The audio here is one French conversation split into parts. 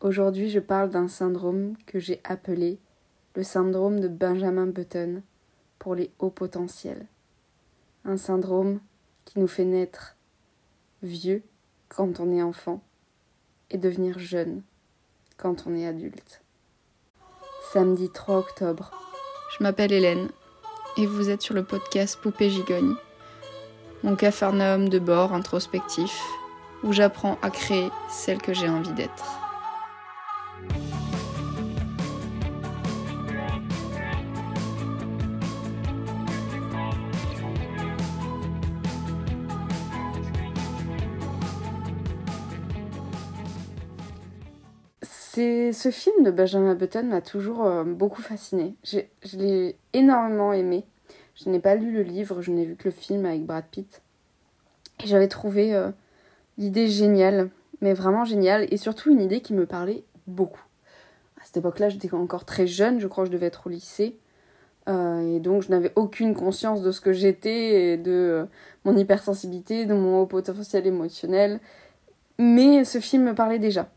Aujourd'hui, je parle d'un syndrome que j'ai appelé le syndrome de Benjamin Button pour les hauts potentiels. Un syndrome qui nous fait naître vieux quand on est enfant et devenir jeune quand on est adulte. Samedi 3 octobre. Je m'appelle Hélène et vous êtes sur le podcast Poupée Gigogne, mon capharnaüm de bord introspectif où j'apprends à créer celle que j'ai envie d'être. C'est ce film de Benjamin Button m'a toujours euh, beaucoup fasciné. Je l'ai énormément aimé. Je n'ai pas lu le livre, je n'ai vu que le film avec Brad Pitt. Et j'avais trouvé euh, l'idée géniale, mais vraiment géniale, et surtout une idée qui me parlait beaucoup. À cette époque-là, j'étais encore très jeune, je crois que je devais être au lycée. Euh, et donc je n'avais aucune conscience de ce que j'étais de mon hypersensibilité, de mon haut potentiel émotionnel. Mais ce film me parlait déjà.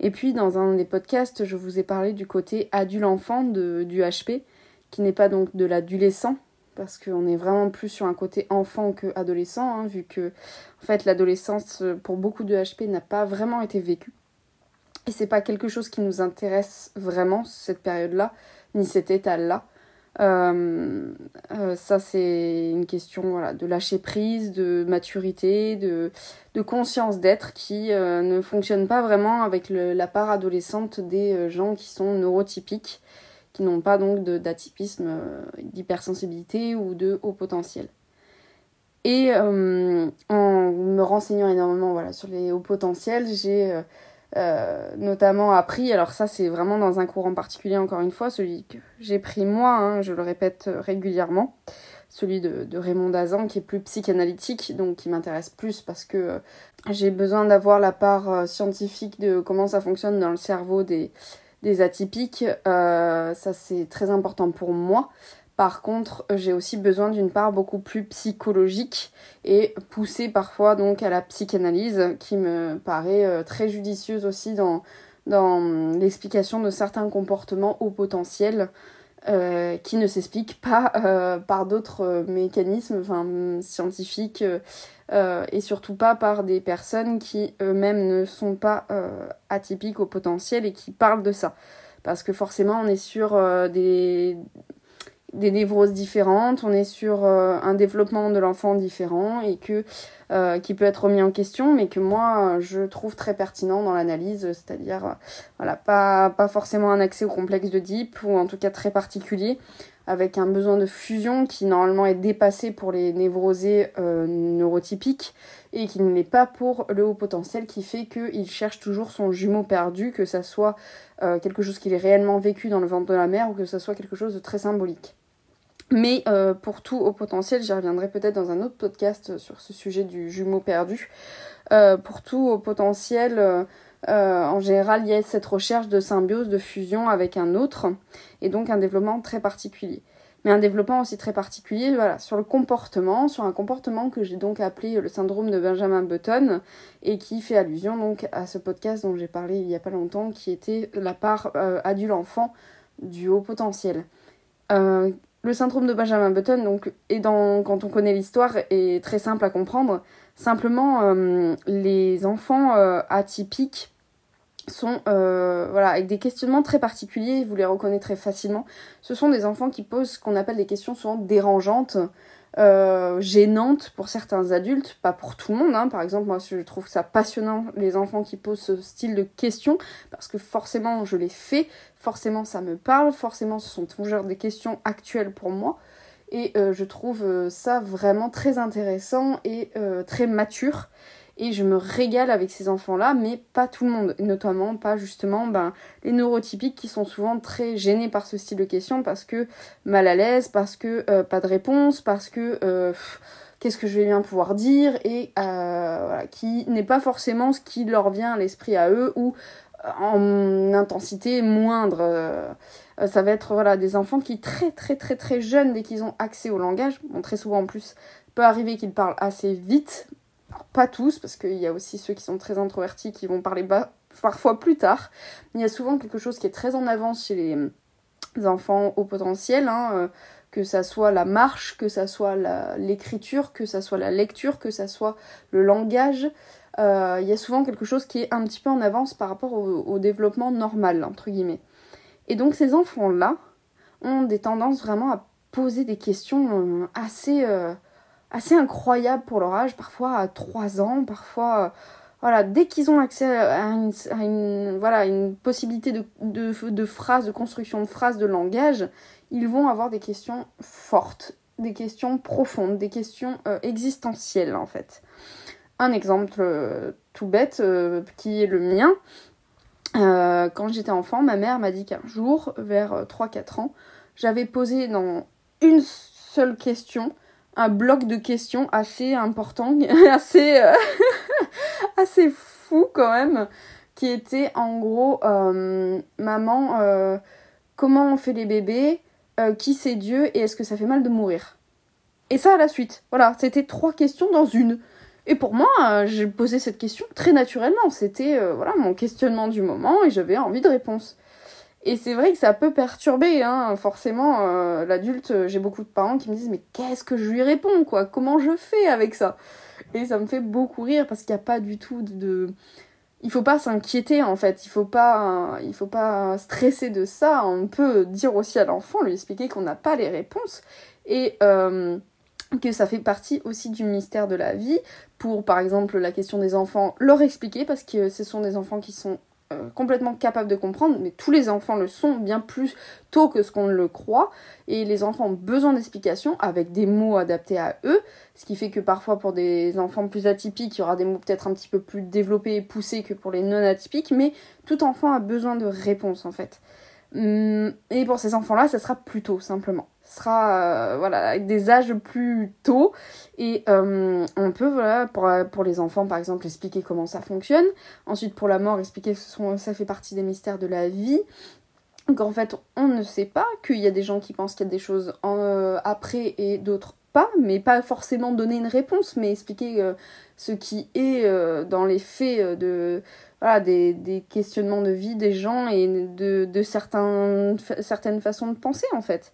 Et puis dans un des podcasts, je vous ai parlé du côté adulte-enfant du HP, qui n'est pas donc de l'adolescent, parce qu'on est vraiment plus sur un côté enfant que adolescent, hein, vu que en fait l'adolescence pour beaucoup de HP n'a pas vraiment été vécue. Et c'est pas quelque chose qui nous intéresse vraiment cette période-là, ni cet état-là. Euh, euh, ça, c'est une question voilà, de lâcher prise, de maturité, de, de conscience d'être qui euh, ne fonctionne pas vraiment avec la part adolescente des gens qui sont neurotypiques, qui n'ont pas donc d'atypisme, d'hypersensibilité ou de haut potentiel. Et en me renseignant énormément voilà, sur les hauts potentiels, j'ai euh, notamment appris, alors ça c'est vraiment dans un courant particulier encore une fois, celui que j'ai pris moi, hein, je le répète régulièrement, celui de, Raymond Dazan qui est plus psychanalytique, donc qui m'intéresse plus parce que euh, j'ai besoin d'avoir la part euh, scientifique de comment ça fonctionne dans le cerveau des atypiques, ça c'est très important pour moi. Par contre, j'ai aussi besoin d'une part beaucoup plus psychologique et poussée parfois donc à la psychanalyse qui me paraît euh, très judicieuse aussi dans, l'explication de certains comportements au potentiel euh, qui ne s'expliquent pas euh, par d'autres mécanismes scientifiques et surtout pas par des personnes qui eux-mêmes ne sont pas atypiques au potentiel et qui parlent de ça. Parce que forcément on est sur des, des névroses différentes, on est sur euh, un développement de l'enfant différent et que euh, qui peut être remis en question, mais que moi je trouve très pertinent dans l'analyse, c'est-à-dire euh, voilà pas forcément un accès au complexe de Deep ou en tout cas très particulier avec un besoin de fusion qui normalement est dépassé pour les névrosés neurotypiques et qui ne l'est pas pour le haut potentiel qui fait qu'il cherche toujours son jumeau perdu, que ça soit quelque chose qu'il ait réellement vécu dans le ventre de la mère ou que ça soit quelque chose de très symbolique. Mais euh, pour tout au potentiel, j'y reviendrai peut-être dans un autre podcast sur ce sujet du jumeau perdu. Euh, pour tout au potentiel, euh, en général, il y a cette recherche de symbiose, de fusion avec un autre, et donc un développement très particulier. Mais un développement aussi très particulier, voilà, sur le comportement, sur un comportement que j'ai donc appelé le syndrome de Benjamin Button, et qui fait allusion donc à ce podcast dont j'ai parlé il y a pas longtemps, qui était la part adulte-enfant du haut potentiel. Euh, le syndrome de Benjamin Button, donc, et dans, quand on connaît l'histoire, est très simple à comprendre. Simplement, euh, les enfants euh, atypiques sont euh, voilà, avec des questionnements très particuliers, vous les reconnaîtrez facilement. Ce sont des enfants qui posent ce qu'on appelle des questions souvent dérangeantes, euh, gênante pour certains adultes, pas pour tout le monde. Hein. Par exemple, moi, je trouve ça passionnant les enfants qui posent ce style de questions parce que forcément, je les fais, forcément, ça me parle, forcément, ce sont toujours des questions actuelles pour moi. Et euh, je trouve euh, ça vraiment très intéressant et très mature et je me régale avec ces enfants-là, mais pas tout le monde, notamment pas justement ben, les neurotypiques qui sont souvent très gênés par ce style de questions parce que mal à l'aise, parce que euh, pas de réponse, parce que euh, qu'est-ce que je vais bien pouvoir dire et euh, qui n'est pas forcément ce qui leur vient à l'esprit à eux ou en intensité moindre. ça va être voilà, des enfants qui très très très très jeunes dès qu'ils ont accès au langage, très souvent en plus peut arriver qu'ils parlent assez vite, pas tous, parce qu'il y a aussi ceux qui sont très introvertis qui vont parler parfois plus tard. Il y a souvent quelque chose qui est très en avance chez les enfants au potentiel, hein, que ça soit la marche, que ça soit l'écriture, que ça soit la lecture, que ça soit le langage. Euh, il y a souvent quelque chose qui est un petit peu en avance par rapport au, développement normal, entre guillemets. Et donc ces enfants-là ont des tendances vraiment à poser des questions euh, assez, euh, assez incroyables pour leur âge, parfois à 3 ans, parfois... voilà, dès qu'ils ont accès à une, voilà, une possibilité de, de, de phrases, de construction de phrases, de langage, ils vont avoir des questions fortes, des questions profondes, des questions euh, existentielles en fait. Un exemple euh, tout bête euh, qui est le mien. quand j'étais enfant, ma mère m'a dit qu'un jour, vers 3-4 ans, j'avais posé dans une seule question un bloc de questions assez important, assez, assez fou quand même, qui était en gros, maman, comment on fait les bébés euh, qui c'est Dieu et est-ce que ça fait mal de mourir? Et ça à la suite. Voilà, c'était trois questions dans une. Et pour moi, euh, j'ai posé cette question très naturellement. C'était euh, voilà mon questionnement du moment et j'avais envie de réponse. Et c'est vrai que ça peut perturber, hein, forcément, l'adulte. J'ai beaucoup de parents qui me disent mais qu'est-ce que je lui réponds quoi? Comment je fais avec ça? Et ça me fait beaucoup rire parce qu'il n'y a pas du tout de il faut pas s'inquiéter en fait, il faut pas il faut pas stresser de ça, on peut dire aussi à l'enfant, lui expliquer qu'on n'a pas les réponses. Et euh, que ça fait partie aussi du mystère de la vie pour par exemple la question des enfants leur expliquer parce que ce sont des enfants qui sont euh, complètement capables de comprendre, mais tous les enfants le sont bien plus tôt que ce qu'on le croit, et les enfants ont besoin d'explications avec des mots adaptés à eux, ce qui fait que parfois pour des enfants plus atypiques, il y aura des mots peut-être un petit peu plus développés et poussés que pour les non atypiques, mais tout enfant a besoin de réponses en fait. Hum, et pour ces enfants-là, ça sera plus tôt simplement. Sera euh, voilà avec des âges plus tôt. Et euh, on peut voilà pour, pour les enfants par exemple expliquer comment ça fonctionne. Ensuite pour la mort expliquer que ce ça fait partie des mystères de la vie. Qu'en fait on ne sait pas qu'il y a des gens qui pensent qu'il y a des choses euh, après et d'autres pas mais pas forcément donner une réponse mais expliquer ce qui est dans les faits de voilà, des, questionnements de vie des gens et de, certaines façons de penser en fait.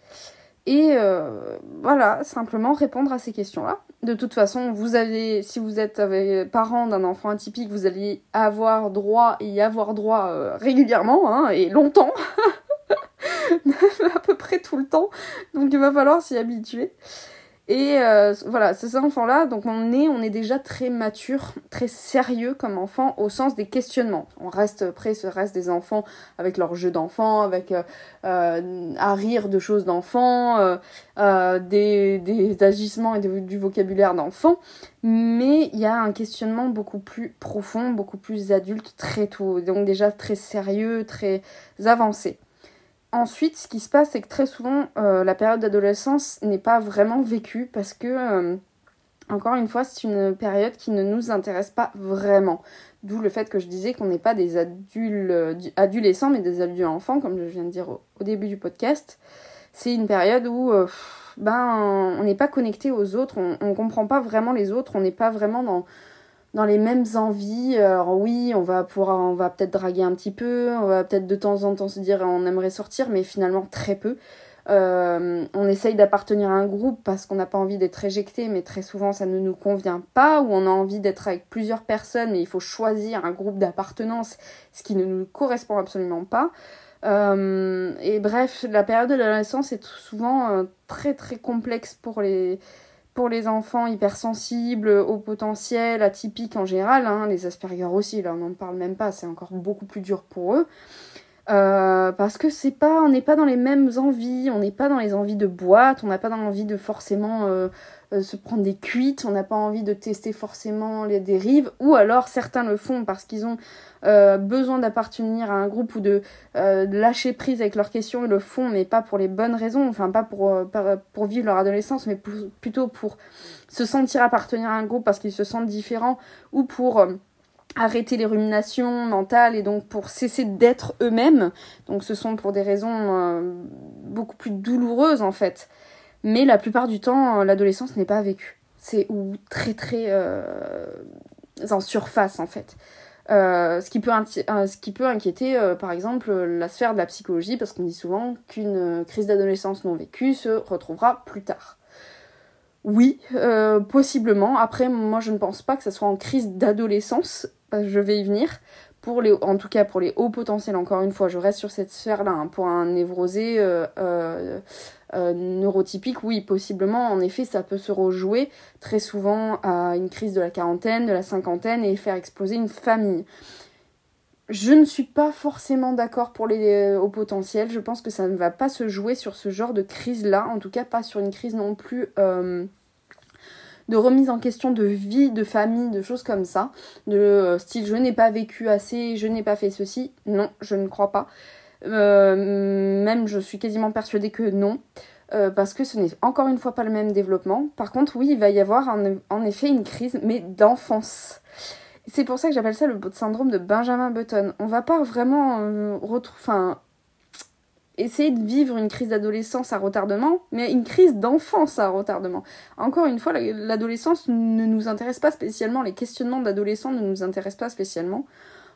Et euh, voilà, simplement répondre à ces questions-là. De toute façon, vous avez, si vous êtes avec, parent d'un enfant atypique, vous allez avoir droit et y avoir droit euh, régulièrement hein, et longtemps, à peu près tout le temps. Donc il va falloir s'y habituer. Et euh, voilà, ces enfants-là, donc on est, on est déjà très mature, très sérieux comme enfant au sens des questionnements. On reste après, ce reste des enfants avec leurs jeux d'enfants, avec euh, euh, à rire de choses d'enfants, des, des, agissements et du vocabulaire d'enfants. Mais il y a un questionnement beaucoup plus profond, beaucoup plus adulte très tôt, donc déjà très sérieux, très avancé. Ensuite, ce qui se passe, c'est que très souvent, euh, la période d'adolescence n'est pas vraiment vécue parce que, euh, encore une fois, c'est une période qui ne nous intéresse pas vraiment. D'où le fait que je disais qu'on n'est pas des adultes, euh, adolescents, mais des adultes enfants, comme je viens de dire au, début du podcast. C'est une période où ben, on n'est pas connecté aux autres, on ne comprend pas vraiment les autres, on n'est pas vraiment dans dans les mêmes envies. Alors oui, on va pouvoir, on va peut-être draguer un petit peu, on va peut-être de temps en temps se dire on aimerait sortir, mais finalement très peu. Euh, on essaye d'appartenir à un groupe parce qu'on n'a pas envie d'être éjecté, mais très souvent ça ne nous convient pas, ou on a envie d'être avec plusieurs personnes, mais il faut choisir un groupe d'appartenance, ce qui ne nous correspond absolument pas. Euh, et bref, la période de l'adolescence est souvent euh, très très complexe pour les, pour les enfants hypersensibles, au potentiel, atypiques en général, hein, les Asperger aussi, là on n'en parle même pas, c'est encore beaucoup plus dur pour eux. Euh, parce que c'est pas, on n'est pas dans les mêmes envies, on n'est pas dans les envies de boîte, on n'a pas dans l'envie de forcément euh, euh, se prendre des cuites, on n'a pas envie de tester forcément les dérives, ou alors certains le font parce qu'ils ont besoin d'appartenir à un groupe ou de, lâcher prise avec leurs questions, ils le font, mais pas pour les bonnes raisons, enfin pas pour, pour vivre leur adolescence, mais plutôt pour se sentir appartenir à un groupe parce qu'ils se sentent différents, ou pour arrêter les ruminations mentales et donc pour cesser d'être eux-mêmes. Donc ce sont pour des raisons euh, beaucoup plus douloureuses en fait. Mais la plupart du temps, l'adolescence n'est pas vécue. C'est ou très très euh, en surface en fait. ce, qui peut ce qui peut inquiéter, par exemple, la sphère de la psychologie, parce qu'on dit souvent qu'une crise d'adolescence non vécue se retrouvera plus tard. Oui, possiblement. Après, moi, je ne pense pas que ce soit en crise d'adolescence. Je vais y venir pour les, en tout cas pour les hauts potentiels, encore une fois, je reste sur cette sphère-là. Hein, pour un névrosé euh, euh, euh, neurotypique, oui, possiblement, en effet, ça peut se rejouer très souvent à une crise de la quarantaine, de la cinquantaine et faire exploser une famille. Je ne suis pas forcément d'accord pour les hauts potentiels. Je pense que ça ne va pas se jouer sur ce genre de crise-là, en tout cas pas sur une crise non plus de remise en question de vie, de famille, de choses comme ça, de euh, style je n'ai pas vécu assez, je n'ai pas fait ceci. Non, je ne crois pas. Euh, même je suis quasiment persuadée que non. Euh, parce que ce n'est encore une fois pas le même développement. Par contre, oui, il va y avoir en effet une crise, mais d'enfance. C'est pour ça que j'appelle ça le syndrome de Benjamin Button. On va pas vraiment retrouver, essayer de vivre une crise d'adolescence à retardement, mais une crise d'enfance à retardement. Encore une fois, l'adolescence ne nous intéresse pas spécialement, les questionnements d'adolescents ne nous intéressent pas spécialement.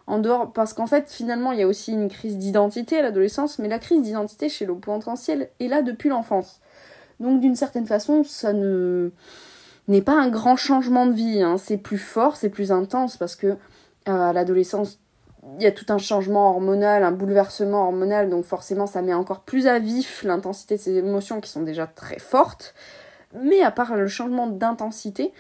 En dehors, parce qu'en fait, finalement, il y a aussi une crise d'identité à l'adolescence, mais la crise d'identité chez le potentiel est là depuis l'enfance. Donc, d'une certaine façon, ça ne n'est pas un grand changement de vie. Hein. C'est plus fort, c'est plus intense, parce que euh, l'adolescence, il y a tout un changement hormonal, un bouleversement hormonal, donc forcément ça met encore plus à vif l'intensité de ces émotions qui sont déjà très fortes. Mais à part le changement d'intensité,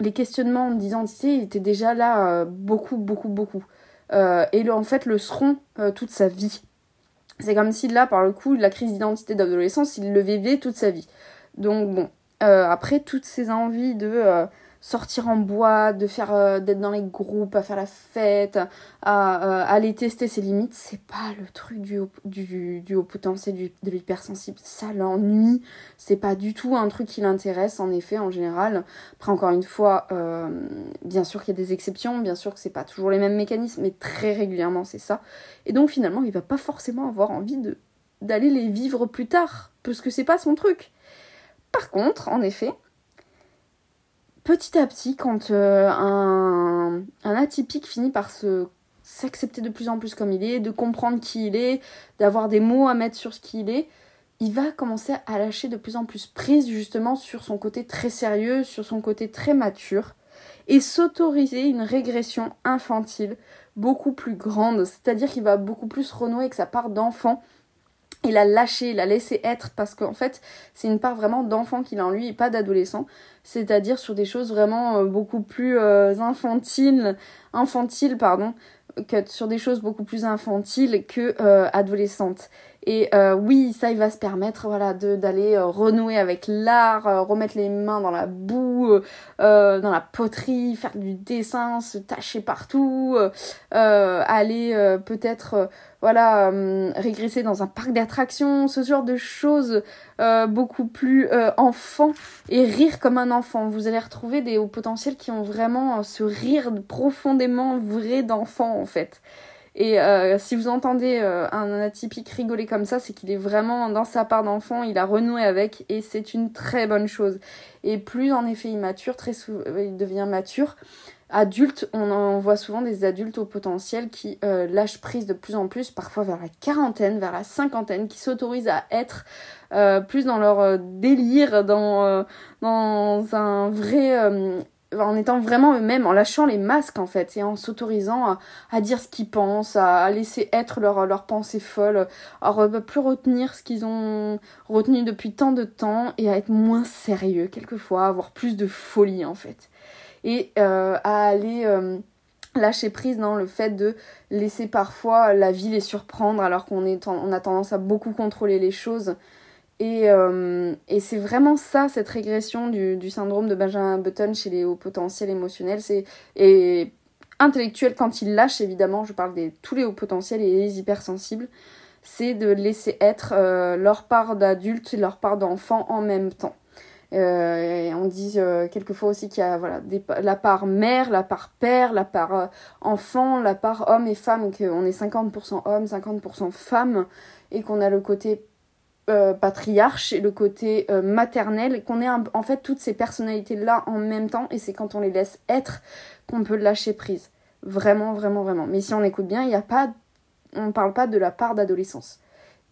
les questionnements d'identité étaient déjà là euh, beaucoup, beaucoup, beaucoup. Euh, et en fait le seront euh, toute sa vie. C'est comme si là, par le coup, la crise d'identité d'adolescence, il le vivait toute sa vie. Donc bon, après toutes ces envies de sortir en boîte, de faire euh, d'être dans les groupes, à faire la fête, à, euh, aller tester ses limites, c'est pas le truc du haut, potentiel du, de l'hypersensible. Ça l'ennuie, c'est pas du tout un truc qui l'intéresse en effet en général. Après encore une fois, euh, bien sûr qu'il y a des exceptions, bien sûr que c'est pas toujours les mêmes mécanismes, mais très régulièrement c'est ça. Et donc finalement il va pas forcément avoir envie d'aller les vivre plus tard, parce que c'est pas son truc. Par contre, en effet, petit à petit, quand euh, un, atypique finit par se s'accepter de plus en plus comme il est, de comprendre qui il est, d'avoir des mots à mettre sur ce qu'il est, il va commencer à lâcher de plus en plus prise justement sur son côté très sérieux, sur son côté très mature, et s'autoriser une régression infantile beaucoup plus grande, c'est-à-dire qu'il va beaucoup plus renouer avec sa part d'enfant et la lâcher, la laisser être, parce qu'en fait, c'est une part vraiment d'enfant qu'il a en lui et pas d'adolescent. C'est-à-dire sur des choses vraiment euh, beaucoup plus euh, infantiles, infantiles, pardon, que sur des choses beaucoup plus infantiles que euh, adolescentes. Et oui, ça, il va se permettre, voilà, d'aller renouer avec l'art, remettre les mains dans la boue, dans la poterie, faire du dessin, se tâcher partout, aller peut-être voilà, euh, régresser dans un parc d'attractions, ce genre de choses euh, beaucoup plus euh, enfant et rire comme un enfant. Vous allez retrouver des hauts potentiels qui ont vraiment ce rire profondément vrai d'enfant en fait. Et si vous entendez un atypique rigoler comme ça, c'est qu'il est vraiment dans sa part d'enfant, il a renoué avec et c'est une très bonne chose. Et plus en effet il mature, très souvent il devient mature, adultes, on voit souvent des adultes au potentiel qui euh, lâchent prise de plus en plus, parfois vers la quarantaine, vers la cinquantaine, qui s'autorisent à être euh, plus dans leur euh, délire, dans, dans un vrai... en étant vraiment eux-mêmes, en lâchant les masques en fait, et en s'autorisant à, dire ce qu'ils pensent, à, laisser être leurs leur pensées folles, à ne plus retenir ce qu'ils ont retenu depuis tant de temps, et à être moins sérieux quelquefois, avoir plus de folie en fait et euh, à aller euh, lâcher prise dans le fait de laisser parfois la vie les surprendre alors qu'on on a tendance à beaucoup contrôler les choses. Et, euh, et c'est vraiment ça, cette régression du, du, syndrome de Benjamin Button chez les hauts potentiels émotionnels. C'est, et intellectuel quand ils lâchent, évidemment, je parle de tous les hauts potentiels et les hypersensibles, c'est de laisser être leur part d'adulte et leur part d'enfant en même temps. Euh, on dit euh, quelquefois aussi qu'il y a voilà, la part mère, la part père, la part euh, enfant, la part homme et femme, qu'on est 50% homme, 50% femme, et qu'on a le côté patriarche et le côté maternel, et qu'on est en, fait toutes ces personnalités-là en même temps, et c'est quand on les laisse être qu'on peut lâcher prise. Vraiment, vraiment, vraiment. Mais si on écoute bien, il n'y a pas. On ne parle pas de la part d'adolescence.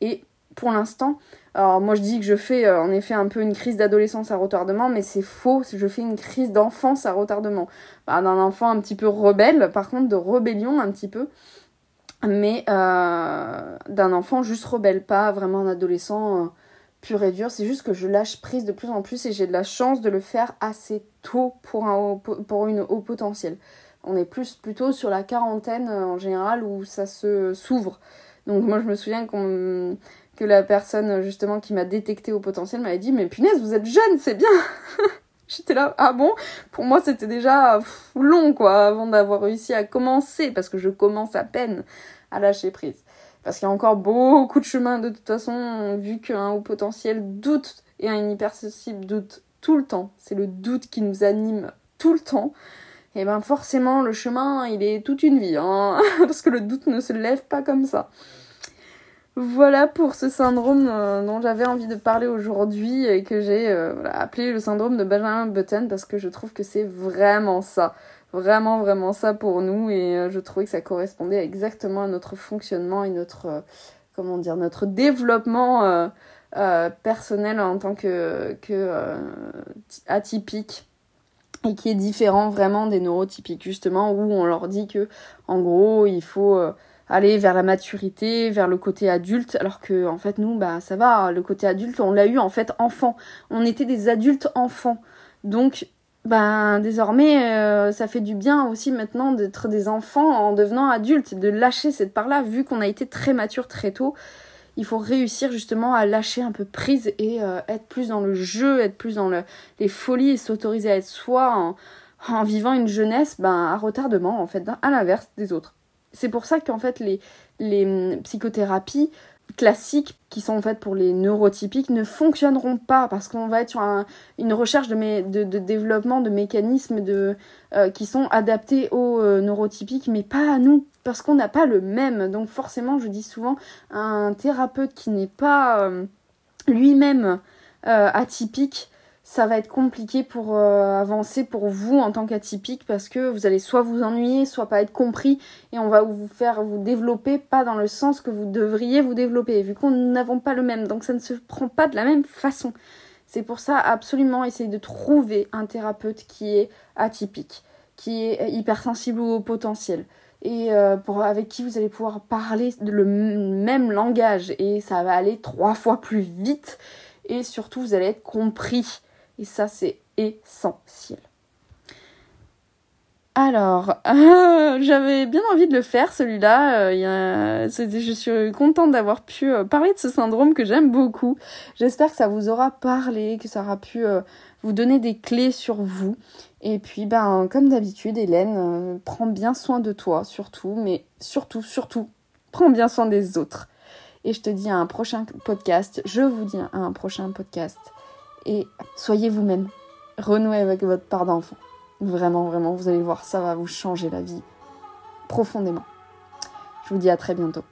Et pour l'instant, alors moi je dis que je fais euh, en effet un peu une crise d'adolescence à retardement, mais c'est faux, je fais une crise d'enfance à retardement. D'un enfant un petit peu rebelle, par contre de rébellion un petit peu, mais euh, d'un enfant juste rebelle, pas vraiment un adolescent euh, pur et dur. C'est juste que je lâche prise de plus en plus et j'ai de la chance de le faire assez tôt pour, un une haut potentiel. On est plus plutôt sur la quarantaine en général où ça se s'ouvre. Donc moi je me souviens que la personne justement qui m'a détecté au potentiel m'avait dit mais punaise vous êtes jeune c'est bien J'étais là, ah bon? Pour moi, c'était déjà long, quoi, avant d'avoir réussi à commencer, parce que je commence à peine à lâcher prise. Parce qu'il y a encore beaucoup de chemin, de toute façon, vu qu'un haut potentiel doute et un hypersensible doute tout le temps. C'est le doute qui nous anime tout le temps. Et ben forcément, le chemin, il est toute une vie, hein, parce que le doute ne se lève pas comme ça. Voilà pour ce syndrome euh, dont j'avais envie de parler aujourd'hui et que j'ai euh, appelé le syndrome de Benjamin Button parce que je trouve que c'est vraiment ça. Vraiment, vraiment ça pour nous et euh, je trouvais que ça correspondait exactement à notre fonctionnement et notre, comment dire, notre développement personnel en tant que, que atypique et qui est différent vraiment des neurotypiques justement où on leur dit que en gros il faut aller vers la maturité, vers le côté adulte, alors que en fait nous bah ça va, le côté adulte on l'a eu en fait enfant, on était des adultes enfants, donc ben désormais euh, ça fait du bien aussi maintenant d'être des enfants en devenant adultes, de lâcher cette part-là vu qu'on a été très mature très tôt. Il faut réussir justement à lâcher un peu prise et euh, être plus dans le jeu, être plus dans le, les folies et s'autoriser à être soi en, en vivant une jeunesse ben, à retardement en fait, à l'inverse des autres. C'est pour ça qu'en fait les, hum, psychothérapies classiques qui sont faites pour les neurotypiques ne fonctionneront pas parce qu'on va être sur une recherche de, développement de mécanismes euh, qui sont adaptés aux euh, neurotypiques mais pas à nous parce qu'on n'a pas le même. Donc forcément je dis souvent un thérapeute qui n'est pas euh, lui-même atypique ça va être compliqué pour euh, avancer pour vous en tant qu'atypique parce que vous allez soit vous ennuyer, soit pas être compris et on va vous faire vous développer pas dans le sens que vous devriez vous développer vu qu'on n'avons pas le même donc ça ne se prend pas de la même façon. C'est pour ça absolument essayer de trouver un thérapeute qui est atypique, qui est hypersensible au potentiel et euh, pour, avec qui vous allez pouvoir parler le même langage et ça va aller trois fois plus vite et surtout vous allez être compris et ça, c'est essentiel. Alors, j'avais bien envie de le faire celui-là. Euh, je suis contente d'avoir pu euh, parler de ce syndrome que j'aime beaucoup. J'espère que ça vous aura parlé, que ça aura pu euh, vous donner des clés sur vous. Et puis, ben, comme d'habitude, Hélène, prends bien soin de toi, surtout, mais surtout, surtout, prends bien soin des autres. Et je te dis à un prochain podcast. Je vous dis à un prochain podcast et soyez vous-même. Renouez avec votre part d'enfant. Vraiment, vraiment, vous allez voir, ça va vous changer la vie profondément. Je vous dis à très bientôt.